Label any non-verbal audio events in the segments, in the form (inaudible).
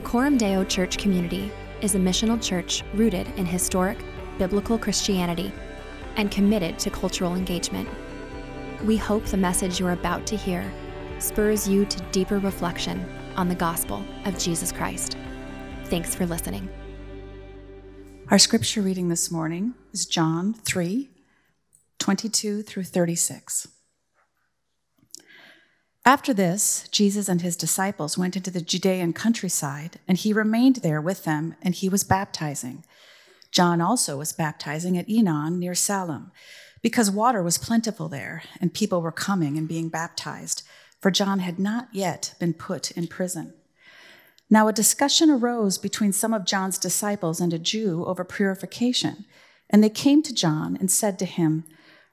The Coram Deo Church community is a missional church rooted in historic, biblical Christianity and committed to cultural engagement. We hope the message you're about to hear spurs you to deeper reflection on the gospel of Jesus Christ. Thanks for listening. Our scripture reading this morning is John 3 22 through 36. After this, Jesus and his disciples went into the Judean countryside, and he remained there with them, and he was baptizing. John also was baptizing at Aenon near Salim, because water was plentiful there, and people were coming and being baptized, for John had not yet been put in prison. Now a discussion arose between some of John's disciples and a Jew over purification, and they came to John and said to him,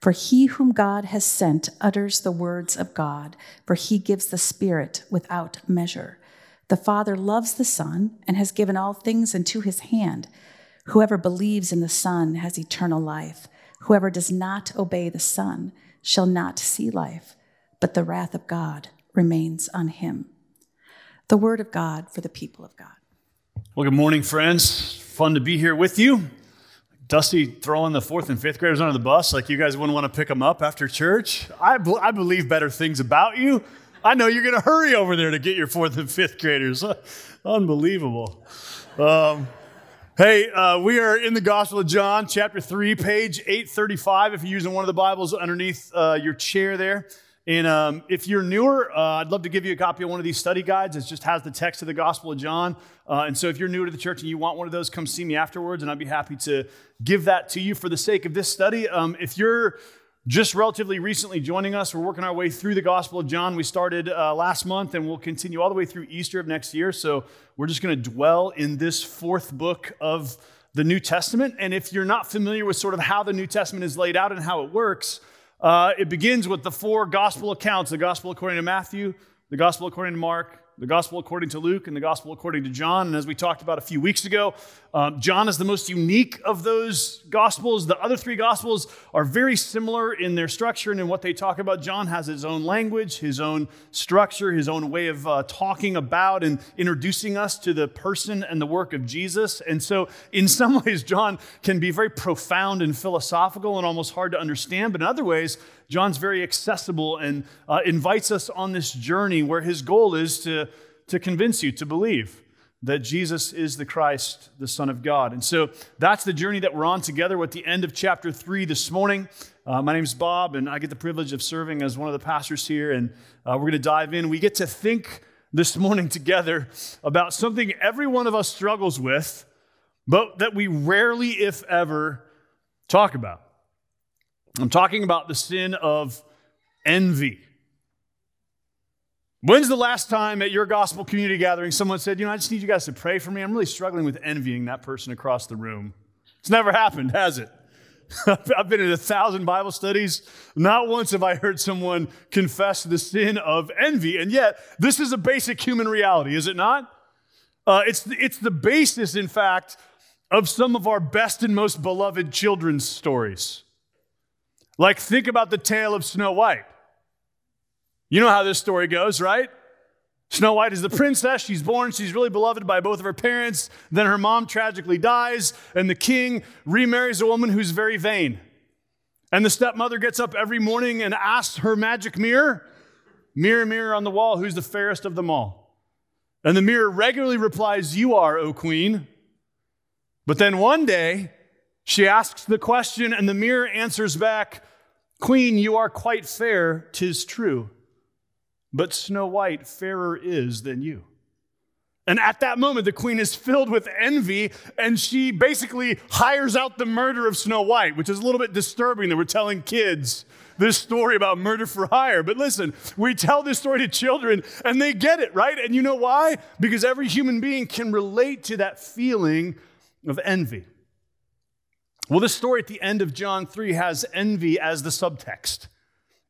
For he whom God has sent utters the words of God, for he gives the Spirit without measure. The Father loves the Son and has given all things into his hand. Whoever believes in the Son has eternal life. Whoever does not obey the Son shall not see life, but the wrath of God remains on him. The word of God for the people of God. Well, good morning, friends. Fun to be here with you. Dusty throwing the fourth and fifth graders under the bus like you guys wouldn't want to pick them up after church. I, I believe better things about you. I know you're going to hurry over there to get your fourth and fifth graders. (laughs) Unbelievable. Um, hey, uh, we are in the Gospel of John, chapter 3, page 835, if you're using one of the Bibles underneath uh, your chair there. And um, if you're newer, uh, I'd love to give you a copy of one of these study guides. It just has the text of the Gospel of John. Uh, and so if you're new to the church and you want one of those, come see me afterwards, and I'd be happy to give that to you for the sake of this study. Um, if you're just relatively recently joining us, we're working our way through the Gospel of John. We started uh, last month, and we'll continue all the way through Easter of next year. So we're just going to dwell in this fourth book of the New Testament. And if you're not familiar with sort of how the New Testament is laid out and how it works, uh, it begins with the four gospel accounts the gospel according to Matthew, the gospel according to Mark, the gospel according to Luke and the gospel according to John. And as we talked about a few weeks ago, um, John is the most unique of those gospels. The other three gospels are very similar in their structure and in what they talk about. John has his own language, his own structure, his own way of uh, talking about and introducing us to the person and the work of Jesus. And so, in (laughs) some ways, John can be very profound and philosophical and almost hard to understand, but in other ways, John's very accessible and uh, invites us on this journey where his goal is to, to convince you to believe that Jesus is the Christ, the Son of God. And so that's the journey that we're on together. We're at the end of chapter three this morning. Uh, my is Bob, and I get the privilege of serving as one of the pastors here. And uh, we're going to dive in. We get to think this morning together about something every one of us struggles with, but that we rarely, if ever, talk about. I'm talking about the sin of envy. When's the last time at your gospel community gathering someone said, You know, I just need you guys to pray for me? I'm really struggling with envying that person across the room. It's never happened, has it? (laughs) I've been in a thousand Bible studies. Not once have I heard someone confess the sin of envy. And yet, this is a basic human reality, is it not? Uh, it's, it's the basis, in fact, of some of our best and most beloved children's stories. Like, think about the tale of Snow White. You know how this story goes, right? Snow White is the princess. She's born. She's really beloved by both of her parents. Then her mom tragically dies, and the king remarries a woman who's very vain. And the stepmother gets up every morning and asks her magic mirror, Mirror, mirror on the wall, who's the fairest of them all? And the mirror regularly replies, You are, O queen. But then one day, she asks the question, and the mirror answers back, Queen, you are quite fair, tis true. But Snow White fairer is than you. And at that moment, the queen is filled with envy, and she basically hires out the murder of Snow White, which is a little bit disturbing that we're telling kids this story about murder for hire. But listen, we tell this story to children, and they get it, right? And you know why? Because every human being can relate to that feeling of envy. Well, this story at the end of John 3 has envy as the subtext.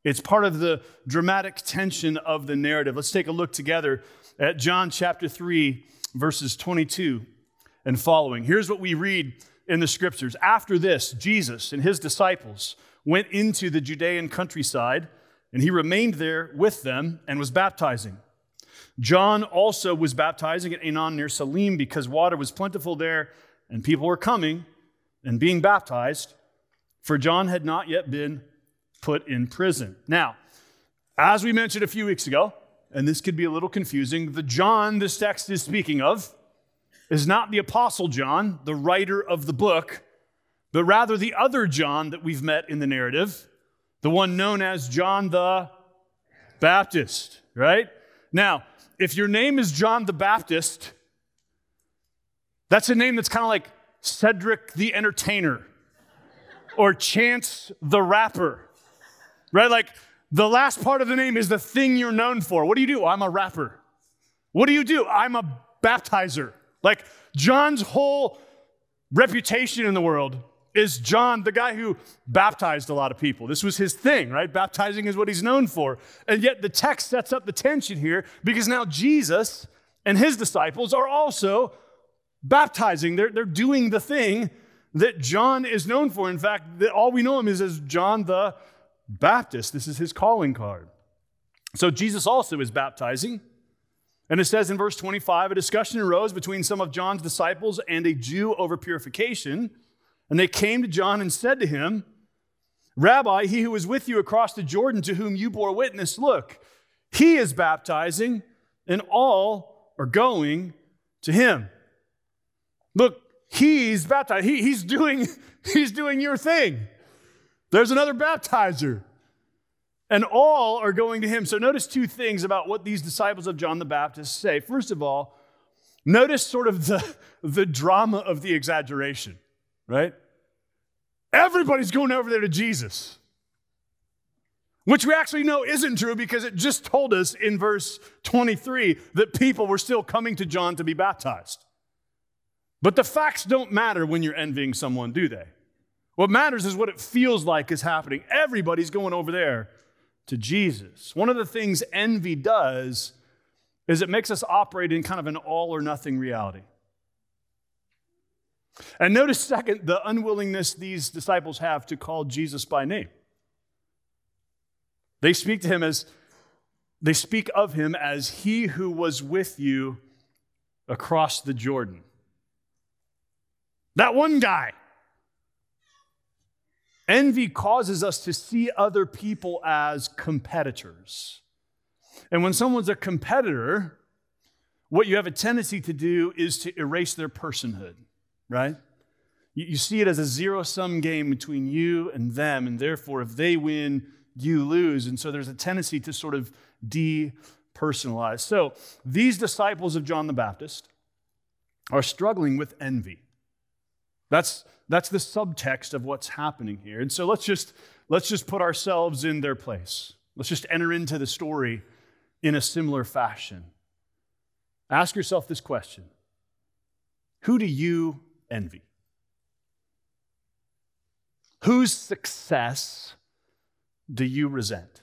It's part of the dramatic tension of the narrative. Let's take a look together at John chapter 3, verses 22 and following. Here's what we read in the scriptures. After this, Jesus and his disciples went into the Judean countryside, and he remained there with them and was baptizing. John also was baptizing at Aenon near Salim because water was plentiful there, and people were coming and being baptized, for John had not yet been put in prison. Now, as we mentioned a few weeks ago, and this could be a little confusing, the John this text is speaking of is not the Apostle John, the writer of the book, but rather the other John that we've met in the narrative, the one known as John the Baptist, right? Now, if your name is John the Baptist, that's a name that's kind of like Cedric the Entertainer or Chance the Rapper, right? Like the last part of the name is the thing you're known for. What do you do? I'm a rapper. What do you do? I'm a baptizer. Like John's whole reputation in the world is John, the guy who baptized a lot of people. This was his thing, right? Baptizing is what he's known for. And yet the text sets up the tension here because now Jesus and his disciples are also baptizing. They're, they're doing the thing that John is known for. In fact, all we know him is as John the Baptist. This is his calling card. So Jesus also is baptizing. And it says in verse 25 a discussion arose between some of John's disciples and a Jew over purification. And they came to John and said to him, Rabbi, he who was with you across the Jordan, to whom you bore witness, look, he is baptizing, and all are going to him. Look, he's baptized. He, he's, doing, (laughs) he's doing your thing. There's another baptizer. And all are going to him. So notice two things about what these disciples of John the Baptist say. First of all, notice sort of the, (laughs) the drama of the exaggeration, right? Everybody's going over there to Jesus. Which we actually know isn't true because it just told us in verse 23 that people were still coming to John to be baptized. But the facts don't matter when you're envying someone, do they? What matters is what it feels like is happening. Everybody's going over there to Jesus. One of the things envy does is it makes us operate in kind of an all or nothing reality. And notice, second, the unwillingness these disciples have to call Jesus by name. They speak to him as, they speak of him as he who was with you across the Jordan. That one guy. Envy causes us to see other people as competitors. And when someone's a competitor, what you have a tendency to do is to erase their personhood, right? You, see it as a zero sum game between you and them, and therefore, if they win, you lose. And so there's a tendency to sort of depersonalize. So these disciples of John the Baptist are struggling with envy. That's, that's the subtext of what's happening here. And so let's just, let's just put ourselves in their place. Let's just enter into the story in a similar fashion. Ask yourself this question Who do you envy? Whose success do you resent?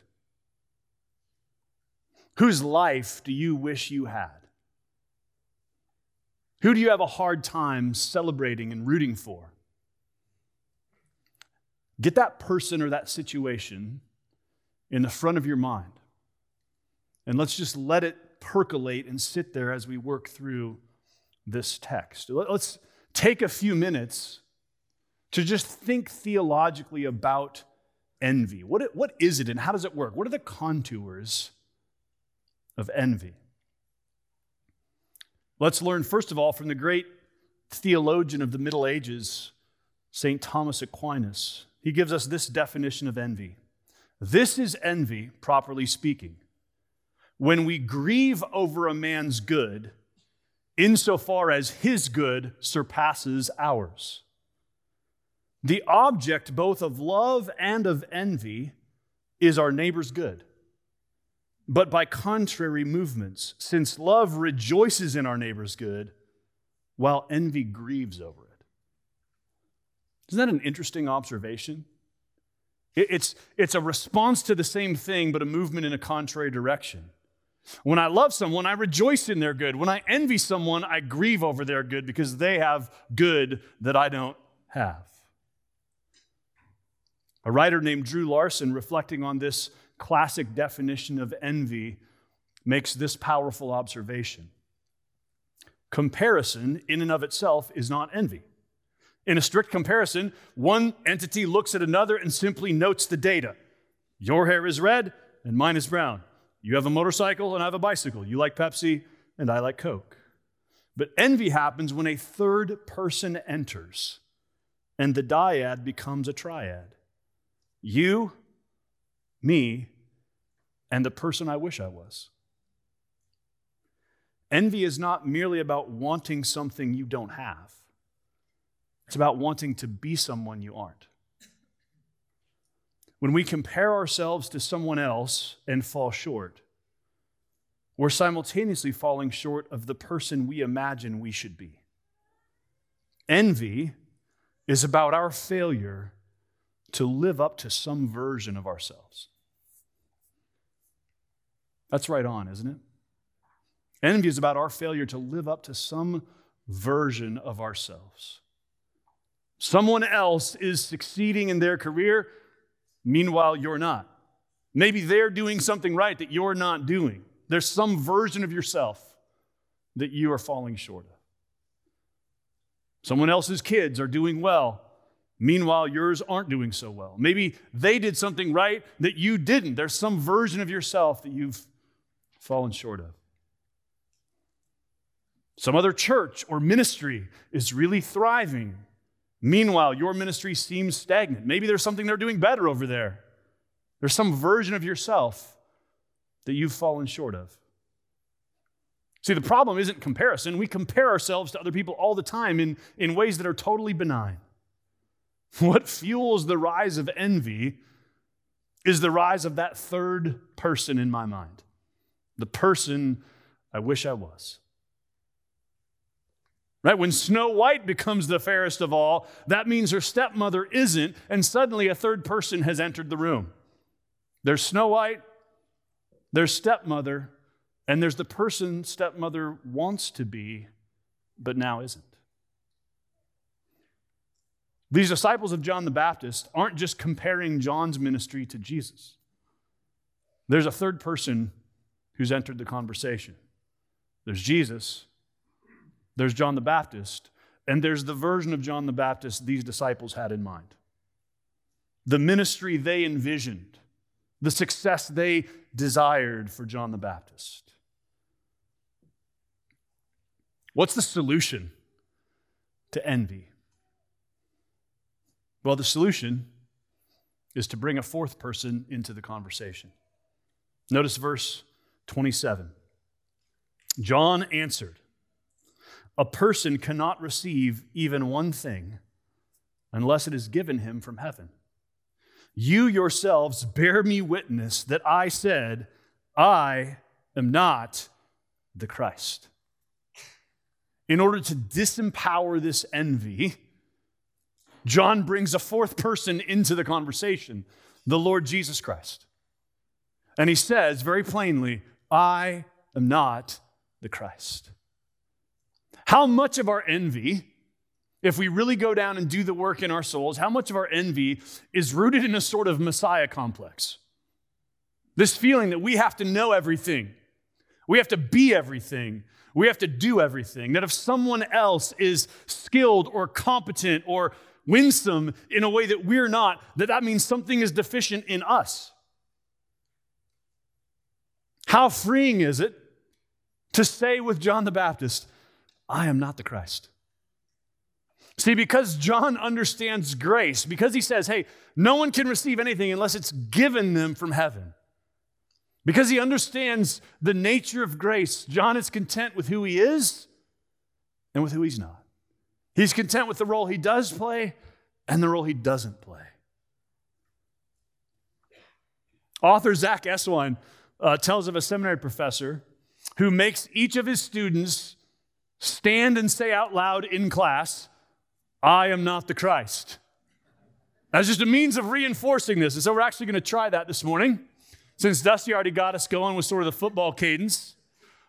Whose life do you wish you had? Who do you have a hard time celebrating and rooting for? Get that person or that situation in the front of your mind. And let's just let it percolate and sit there as we work through this text. Let's take a few minutes to just think theologically about envy. What, what is it and how does it work? What are the contours of envy? Let's learn, first of all, from the great theologian of the Middle Ages, St. Thomas Aquinas, he gives us this definition of envy. This is envy, properly speaking. When we grieve over a man's good, insofar as his good surpasses ours. The object both of love and of envy is our neighbor's good. But by contrary movements, since love rejoices in our neighbor's good, while envy grieves over it. Isn't that an interesting observation? It's, it's a response to the same thing, but a movement in a contrary direction. When I love someone, I rejoice in their good. When I envy someone, I grieve over their good because they have good that I don't have. A writer named Drew Larson, reflecting on this classic definition of envy, makes this powerful observation Comparison, in and of itself, is not envy. In a strict comparison, one entity looks at another and simply notes the data. Your hair is red and mine is brown. You have a motorcycle and I have a bicycle. You like Pepsi and I like Coke. But envy happens when a third person enters and the dyad becomes a triad. You, me, and the person I wish I was. Envy is not merely about wanting something you don't have. It's about wanting to be someone you aren't. When we compare ourselves to someone else and fall short, we're simultaneously falling short of the person we imagine we should be. Envy is about our failure to live up to some version of ourselves. That's right on, isn't it? Envy is about our failure to live up to some version of ourselves. Someone else is succeeding in their career, meanwhile, you're not. Maybe they're doing something right that you're not doing. There's some version of yourself that you are falling short of. Someone else's kids are doing well. Meanwhile, yours aren't doing so well. Maybe they did something right that you didn't. There's some version of yourself that you've fallen short of. Some other church or ministry is really thriving. Meanwhile, your ministry seems stagnant. Maybe there's something they're doing better over there. There's some version of yourself that you've fallen short of. See, the problem isn't comparison. We compare ourselves to other people all the time in, in ways that are totally benign. (laughs) What fuels the rise of envy is the rise of that third person in my mind, the person I wish I was. Right? When Snow White becomes the fairest of all, that means her stepmother isn't, and suddenly a third person has entered the room. There's Snow White, there's stepmother, and there's the person stepmother wants to be, but now isn't. These disciples of John the Baptist aren't just comparing John's ministry to Jesus. There's a third person who's entered the conversation. There's Jesus, there's John the Baptist, and there's the version of John the Baptist these disciples had in mind. The ministry they envisioned, the success they desired for John the Baptist. What's the solution to envy? Well, the solution is to bring a fourth person into the conversation. Notice verse 27. John answered, A person cannot receive even one thing unless it is given him from heaven. You yourselves bear me witness that I said, I am not the Christ. In order to disempower this envy, John brings a fourth person into the conversation the Lord Jesus Christ. And he says very plainly, I am not the Christ. How much of our envy, if we really go down and do the work in our souls, how much of our envy is rooted in a sort of Messiah complex? This feeling that we have to know everything, we have to be everything, we have to do everything. That if someone else is skilled or competent or winsome in a way that we're not, that that means something is deficient in us. How freeing is it to say with John the Baptist, I am not the Christ? See, because John understands grace, because he says, hey, no one can receive anything unless it's given them from heaven. Because he understands the nature of grace, John is content with who he is and with who he's not. He's content with the role he does play and the role he doesn't play. Author Zack Eswine uh, tells of a seminary professor who makes each of his students stand and say out loud in class, I am not the Christ. That's just a means of reinforcing this. And so we're actually going to try that this morning. Since Dusty already got us going with sort of the football cadence,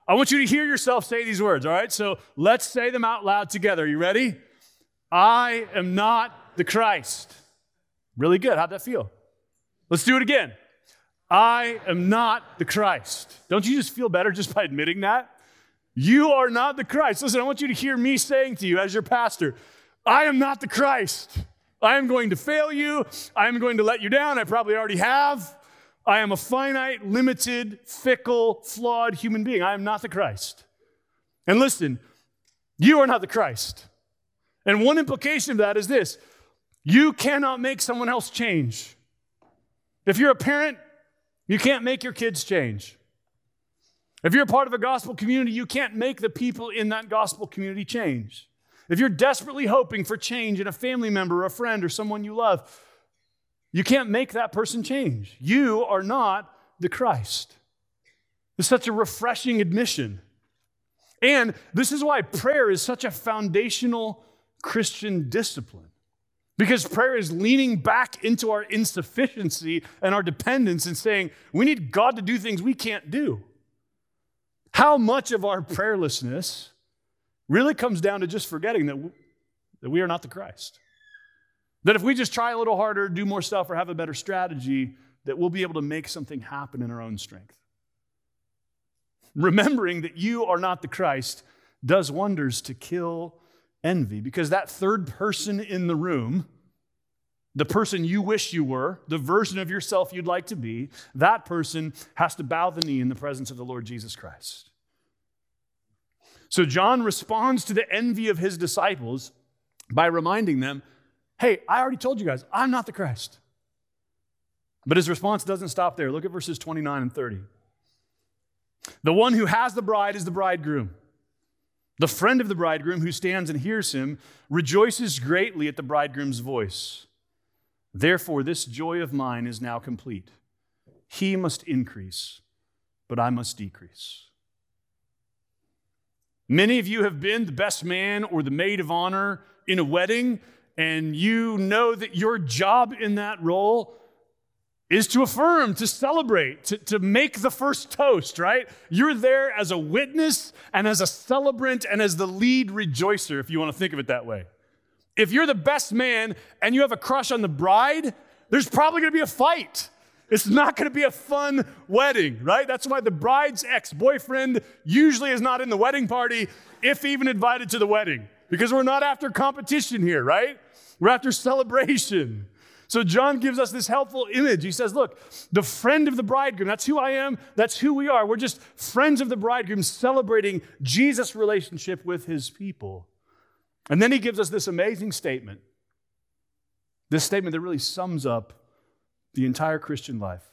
I want you to hear yourself say these words, all right? So let's say them out loud together. You ready? I am not the Christ. Really good. How'd that feel? Let's do it again. I am not the Christ. Don't you just feel better just by admitting that? You are not the Christ. Listen, I want you to hear me saying to you as your pastor, I am not the Christ. I am going to fail you. I am going to let you down. I probably already have. I am a finite, limited, fickle, flawed human being. I am not the Christ. And listen, you are not the Christ. And one implication of that is this you cannot make someone else change. If you're a parent, you can't make your kids change. If you're a part of a gospel community, you can't make the people in that gospel community change. If you're desperately hoping for change in a family member, or a friend, or someone you love, you can't make that person change. You are not the Christ. It's such a refreshing admission. And this is why prayer is such a foundational Christian discipline. Because prayer is leaning back into our insufficiency and our dependence and saying, we need God to do things we can't do. How much of our prayerlessness really comes down to just forgetting that, that we are not the Christ? That if we just try a little harder, do more stuff, or have a better strategy, that we'll be able to make something happen in our own strength. Remembering that you are not the Christ does wonders to kill envy because that third person in the room, the person you wish you were, the version of yourself you'd like to be, that person has to bow the knee in the presence of the Lord Jesus Christ. So John responds to the envy of his disciples by reminding them, hey, I already told you guys, I'm not the Christ. But his response doesn't stop there. Look at verses 29 and 30. The one who has the bride is the bridegroom. The friend of the bridegroom who stands and hears him rejoices greatly at the bridegroom's voice. Therefore, this joy of mine is now complete. He must increase, but I must decrease. Many of you have been the best man or the maid of honor in a wedding, and you know that your job in that role is to affirm, to celebrate, to, to make the first toast, right? You're there as a witness and as a celebrant and as the lead rejoicer, if you want to think of it that way. If you're the best man and you have a crush on the bride, there's probably going to be a fight. It's not going to be a fun wedding, right? That's why the bride's ex boyfriend usually is not in the wedding party, if even invited to the wedding, because we're not after competition here, right? We're after celebration. So John gives us this helpful image. He says, Look, the friend of the bridegroom, that's who I am, that's who we are. We're just friends of the bridegroom celebrating Jesus' relationship with his people. And then he gives us this amazing statement this statement that really sums up the entire Christian life.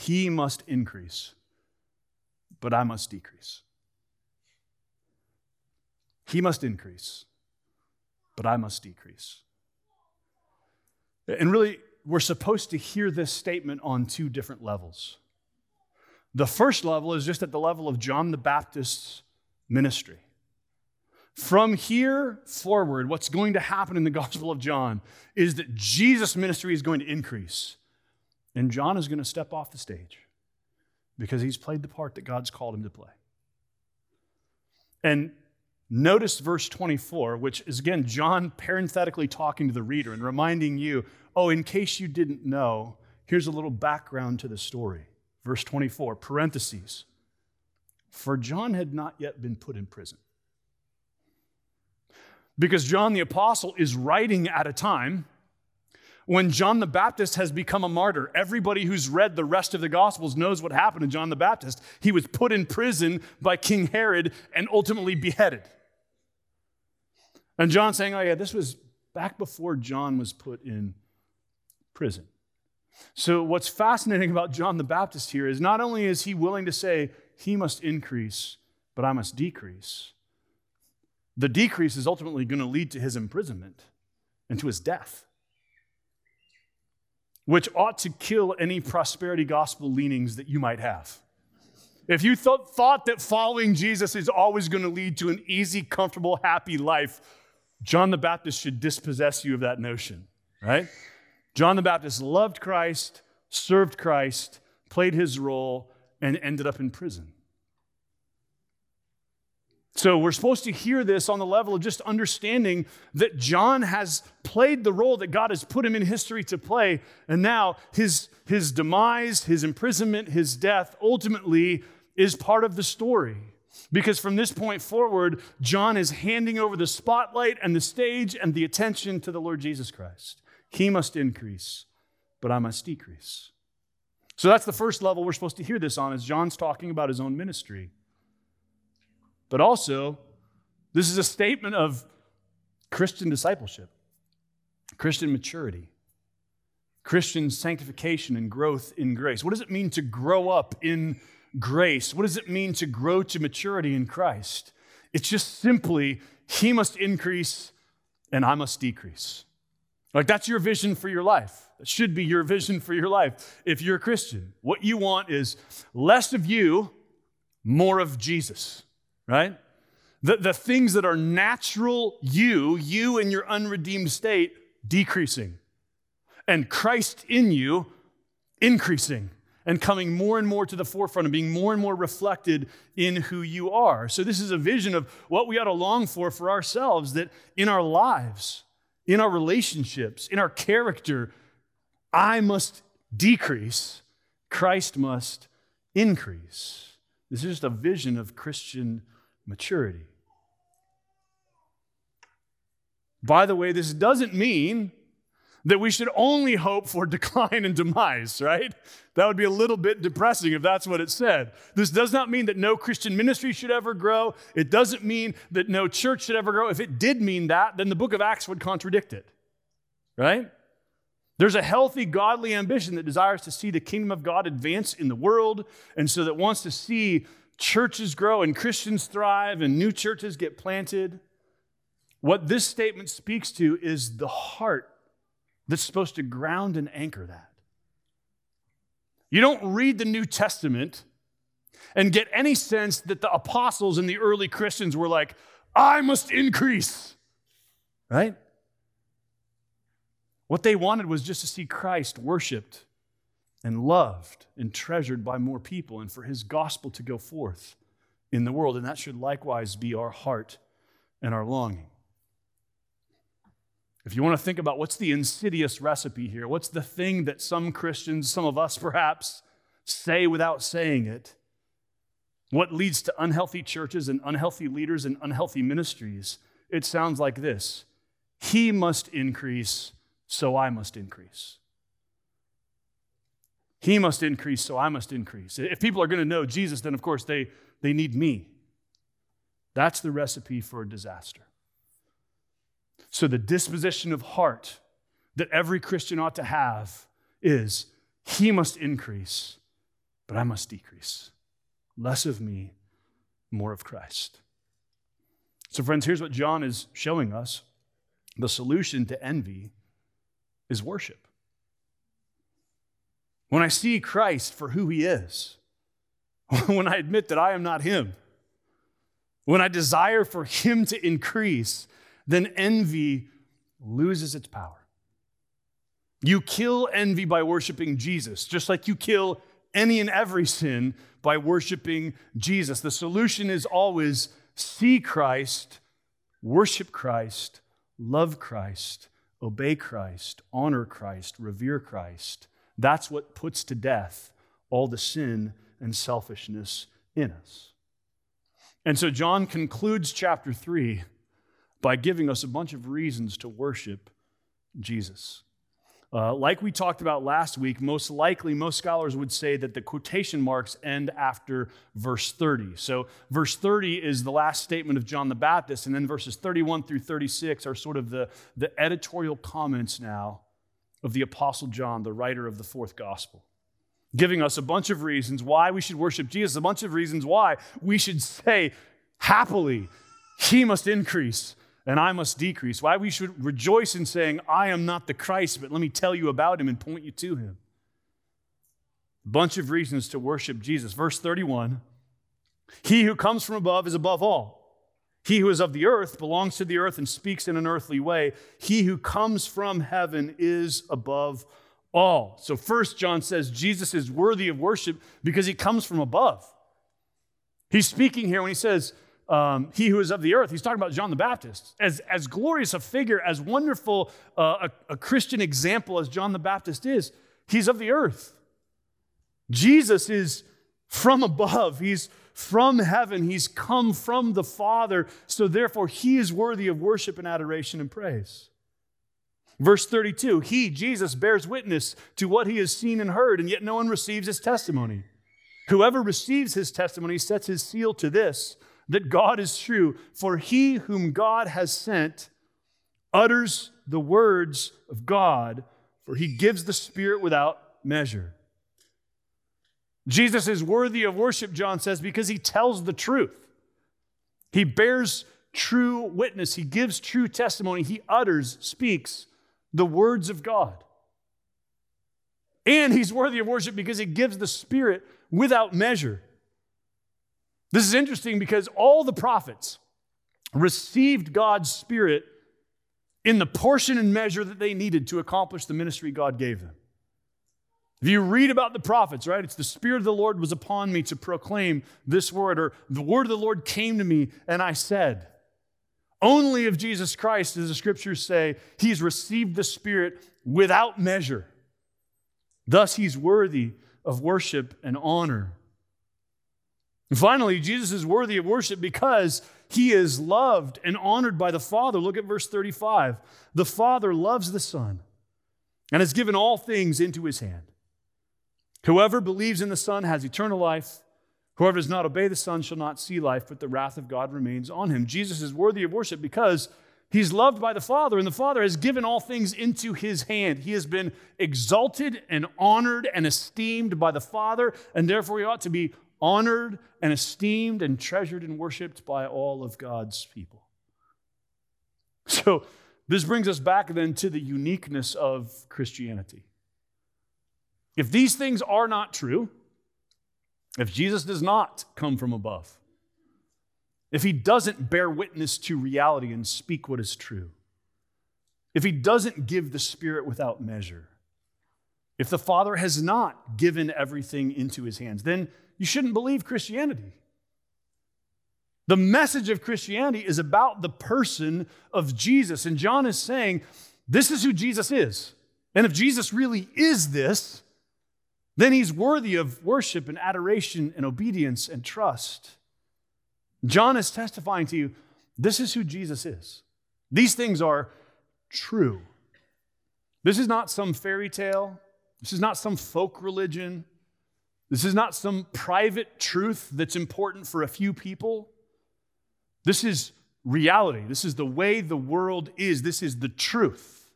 He must increase, but I must decrease. He must increase, but I must decrease. And really, we're supposed to hear this statement on two different levels. The first level is just at the level of John the Baptist's ministry. From here forward, what's going to happen in the (laughs) Gospel of John is that Jesus' ministry is going to increase. And John is going to step off the stage because he's played the part that God's called him to play. And Notice verse 24, which is again John parenthetically talking to the reader and reminding you, oh, in case you didn't know, here's a little background to the story. Verse 24, parentheses. For John had not yet been put in prison. Because John the Apostle is writing at a time when John the Baptist has become a martyr. Everybody who's read the rest of the Gospels knows what happened to John the Baptist. He was put in prison by King Herod and ultimately beheaded. And John saying, oh, yeah, this was back before John was put in prison. So, what's fascinating about John the Baptist here is not only is he willing to say, he must increase, but I must decrease, the decrease is ultimately going to lead to his imprisonment and to his death, which ought to kill any prosperity gospel leanings that you might have. If you th- thought that following Jesus is always going to lead to an easy, comfortable, happy life, John the Baptist should dispossess you of that notion, right? John the Baptist loved Christ, served Christ, played his role, and ended up in prison. So we're supposed to hear this on the level of just understanding that John has played the role that God has put him in history to play, and now his, his demise, his imprisonment, his death ultimately is part of the story. Because from this point forward, John is handing over the spotlight and the stage and the attention to the Lord Jesus Christ. He must increase, but I must decrease. So that's the first level we're supposed to hear this on as John's talking about his own ministry. But also, this is a statement of Christian discipleship, Christian maturity, Christian sanctification and growth in grace. What does it mean to grow up in grace? What does it mean to grow to maturity in Christ? It's just simply, He must increase and I must decrease. Like that's your vision for your life. That should be your vision for your life if you're a Christian. What you want is less of you, more of Jesus, right? The, the things that are natural you, you in your unredeemed state, decreasing, and Christ in you, increasing and coming more and more to the forefront and being more and more reflected in who you are. So, this is a vision of what we ought to long for for ourselves that in our lives, in our relationships, in our character, I must decrease, Christ must increase. This is just a vision of Christian maturity. By the way, this doesn't mean that we should only hope for (laughs) decline and demise, right? That would be a little bit depressing if that's what it said. This does not mean that no Christian ministry should ever grow. It doesn't mean that no church should ever grow. If it did mean that, then the book of Acts would contradict it, right? There's a healthy, godly ambition that desires to see the kingdom of God advance in the world, and so that wants to see churches grow and Christians thrive and new churches get planted. What this statement speaks to is the heart that's supposed to ground and anchor that. You don't read the New Testament and get any sense that the apostles and the early Christians were like, I must increase, right? What they wanted was just to see Christ worshiped and loved and treasured by more people and for his gospel to go forth in the world. And that should likewise be our heart and our longing. If you want to think about what's the insidious recipe here, what's the thing that some Christians, some of us perhaps, say without saying it, what leads to unhealthy churches and unhealthy leaders and unhealthy ministries, it sounds like this He must increase, so I must increase. He must increase, so I must increase. If people are going to know Jesus, then of course they, they need me. That's the recipe for a disaster. So, the disposition of heart that every Christian ought to have is he must increase, but I must decrease. Less of me, more of Christ. So, friends, here's what John is showing us the solution to envy is worship. When I see Christ for who he is, (laughs) when I admit that I am not him, when I desire for him to increase, then envy loses its power. You kill envy by worshiping Jesus, just like you kill any and every sin by worshiping Jesus. The solution is always see Christ, worship Christ, love Christ, obey Christ, honor Christ, revere Christ. That's what puts to death all the sin and selfishness in us. And so John concludes chapter 3 by giving us a bunch of reasons to worship Jesus. Uh, like we talked about last week, most likely, most scholars would say that the quotation marks end after verse 30. So, verse 30 is the last statement of John the Baptist, and then verses 31 through 36 are sort of the, the editorial comments now of the Apostle John, the writer of the fourth gospel, giving us a bunch of reasons why we should worship Jesus, a bunch of reasons why we should say happily, He must increase and I must decrease. Why we should rejoice in saying, I am not the Christ, but let me tell you about him and point you to him. Bunch of reasons to worship Jesus. Verse 31 He who comes from above is above all. He who is of the earth belongs to the earth and speaks in an earthly way. He who comes from heaven is above all. So, first, John says Jesus is worthy of worship because he comes from above. He's speaking here when he says, um, he who is of the earth. He's talking about John the Baptist. As, as glorious a figure, as wonderful uh, a, a Christian example as John the Baptist is, he's of the earth. Jesus is from above. He's from heaven. He's come from the Father. So therefore, he is worthy of worship and adoration and praise. Verse 32 He, Jesus, bears witness to what he has seen and heard, and yet no one receives his testimony. Whoever receives his testimony sets his seal to this that God is true, for he whom God has sent utters the words of God, for he gives the Spirit without measure. Jesus is worthy of worship, John says, because he tells the truth. He bears true witness, he gives true testimony, he utters, speaks the words of God. And he's worthy of worship because he gives the Spirit without measure. This is interesting because all the prophets received God's Spirit in the portion and measure that they needed to accomplish the ministry God gave them. If you read about the prophets, right, it's the Spirit of the Lord was upon me to proclaim this word, or the word of the Lord came to me, and I said, only of Jesus Christ, as the scriptures say, he's received the Spirit without measure. Thus, he's worthy of worship and honor. And finally, Jesus is worthy of worship because he is loved and honored by the Father. Look at verse 35. The Father loves the Son and has given all things into his hand. Whoever believes in the Son has eternal life. Whoever does not obey the Son shall not see life, but the wrath of God remains on him. Jesus is worthy of worship because he's loved by the Father, and the Father has given all things into his hand. He has been exalted and honored and esteemed by the Father, and therefore he ought to be honored and esteemed and treasured and worshiped by all of God's people. So, this brings us back then to the uniqueness of Christianity. If these things are not true, if Jesus does not come from above, if he doesn't bear witness to reality and speak what is true, if he doesn't give the Spirit without measure, if the Father has not given everything into his hands, then you shouldn't believe Christianity. The message of Christianity is about the person of Jesus. And John is saying, this is who Jesus is. And if Jesus really is this, then he's worthy of worship and adoration and obedience and trust. John is testifying to you this is who Jesus is. These things are true. This is not some fairy tale. This is not some folk religion. This is not some private truth that's important for a few people. This is reality. This is the way the world is. This is the truth.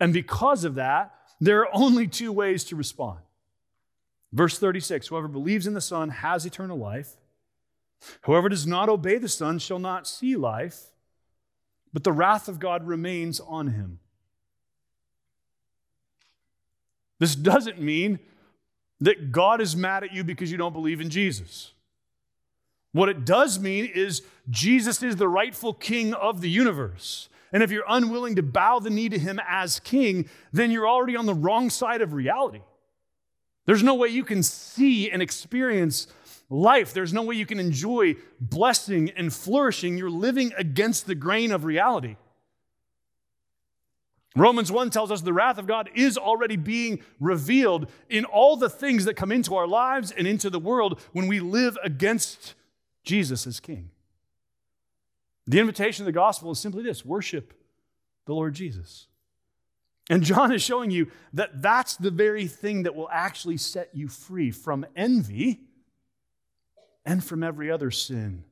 And because of that, there are only two ways to respond. Verse 36 Whoever believes in the Son has eternal life. Whoever does not obey the Son shall not see life, but the wrath of God remains on him. This doesn't mean that God is mad at you because you don't believe in Jesus. What it does mean is Jesus is the rightful king of the universe. And if you're unwilling to bow the knee to him as king, then you're already on the wrong side of reality. There's no way you can see and experience life. There's no way you can enjoy blessing and flourishing. You're living against the grain of reality. Romans 1 tells us the wrath of God is already being revealed in all the things that come into our lives and into the world when we live against Jesus as King. The invitation of the gospel is simply this worship the Lord Jesus. And John is showing you that that's the very thing that will actually set you free from envy and from every other sin.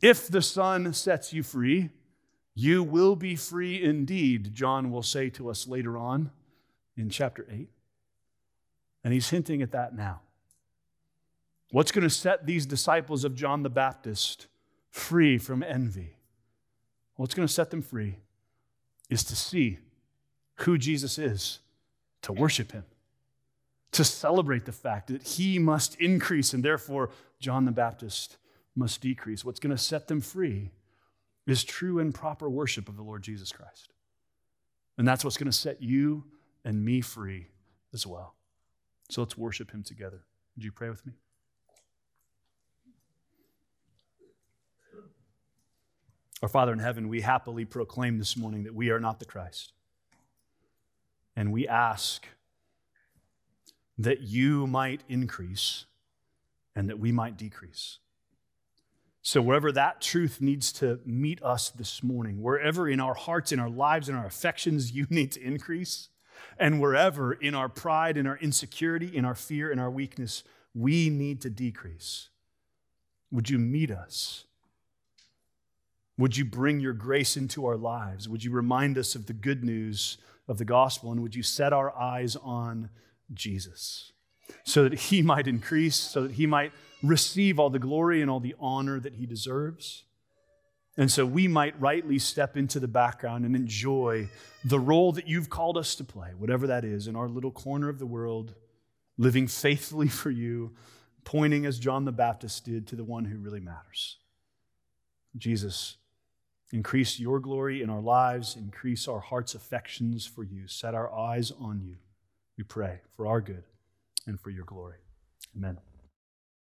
If the Son sets you free, you will be free indeed, John will say to us later on in chapter 8. And he's hinting at that now. What's going to set these disciples of John the Baptist free from envy? What's going to set them free is to see who Jesus is, to worship him, to celebrate the fact that he must increase and therefore John the Baptist must decrease. What's going to set them free is true and proper worship of the Lord Jesus Christ. And that's what's going to set you and me free as well. So let's worship him together. Would you pray with me? Our Father in heaven, we happily proclaim this morning that we are not the Christ. And we ask that you might increase and that we might decrease. So, wherever that truth needs to meet us this morning, wherever in our hearts, in our lives, in our affections, you (laughs) need to increase, and wherever in our pride, in our insecurity, in our fear, in our weakness, we need to decrease, would you meet us? Would you bring your grace into our lives? Would you remind us of the good news of the gospel? And would you set our eyes on Jesus so that he (laughs) might increase, so that he might receive all the glory and all the honor that he deserves? And so we might rightly step into the background and enjoy the role that you've called us to play, whatever that is, in our little corner of the world, living faithfully (laughs) for you, pointing as John the Baptist did to the one who really matters. Jesus, Increase your glory in our lives, increase our heart's affections for you. Set our eyes on you, we pray, for our good and for your glory. Amen.